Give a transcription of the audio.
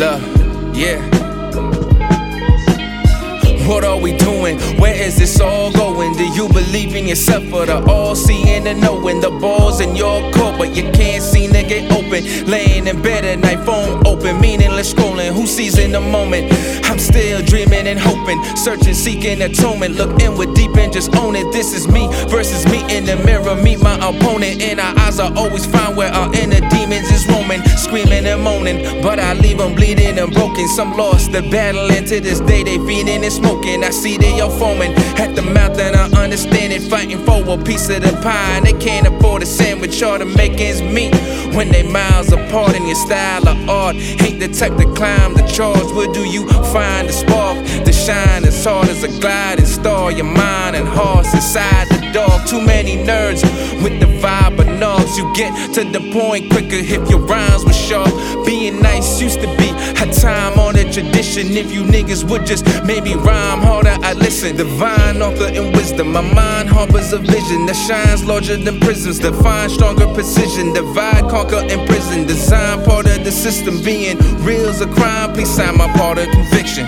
Love, yeah. What are we doing? Where is this all going? Do you believe in yourself or the all seeing and knowing? The ball's in your court, but you can't seem to get open. Laying in bed at night, phone open, meaningless scrolling. Who sees in the moment? I'm still dreaming and hoping, searching, seeking atonement. Look inward, deep, and just own it. This is me versus me in the mirror. Meet my opponent, and our eyes are always fine where our inner demons screaming and moaning. But I leave them bleeding and broken. Some lost the battle, and to this day they feeding and smoking. I see they all foaming at the mouth, and I understand it. Fighting for a piece of the pie, and they can't afford a sandwich or to make ends meet. When they miles apart in your style of art, ain't the type to climb the charts. Where do you find the spark to shine as hard as a gliding star? Your mind and heart's inside the dog. Too many nerds with the vibe of knobs. You get to the point quicker if your rhymes were sharp. Being nice used to be a time on a tradition. If you niggas would just maybe rhyme harder, I listen. Divine author and wisdom. My mind harbors a vision that shines larger than prisms. Define stronger precision. Divide, conquer, imprison. Design part of the system. Being real's a crime. Please sign my part of conviction.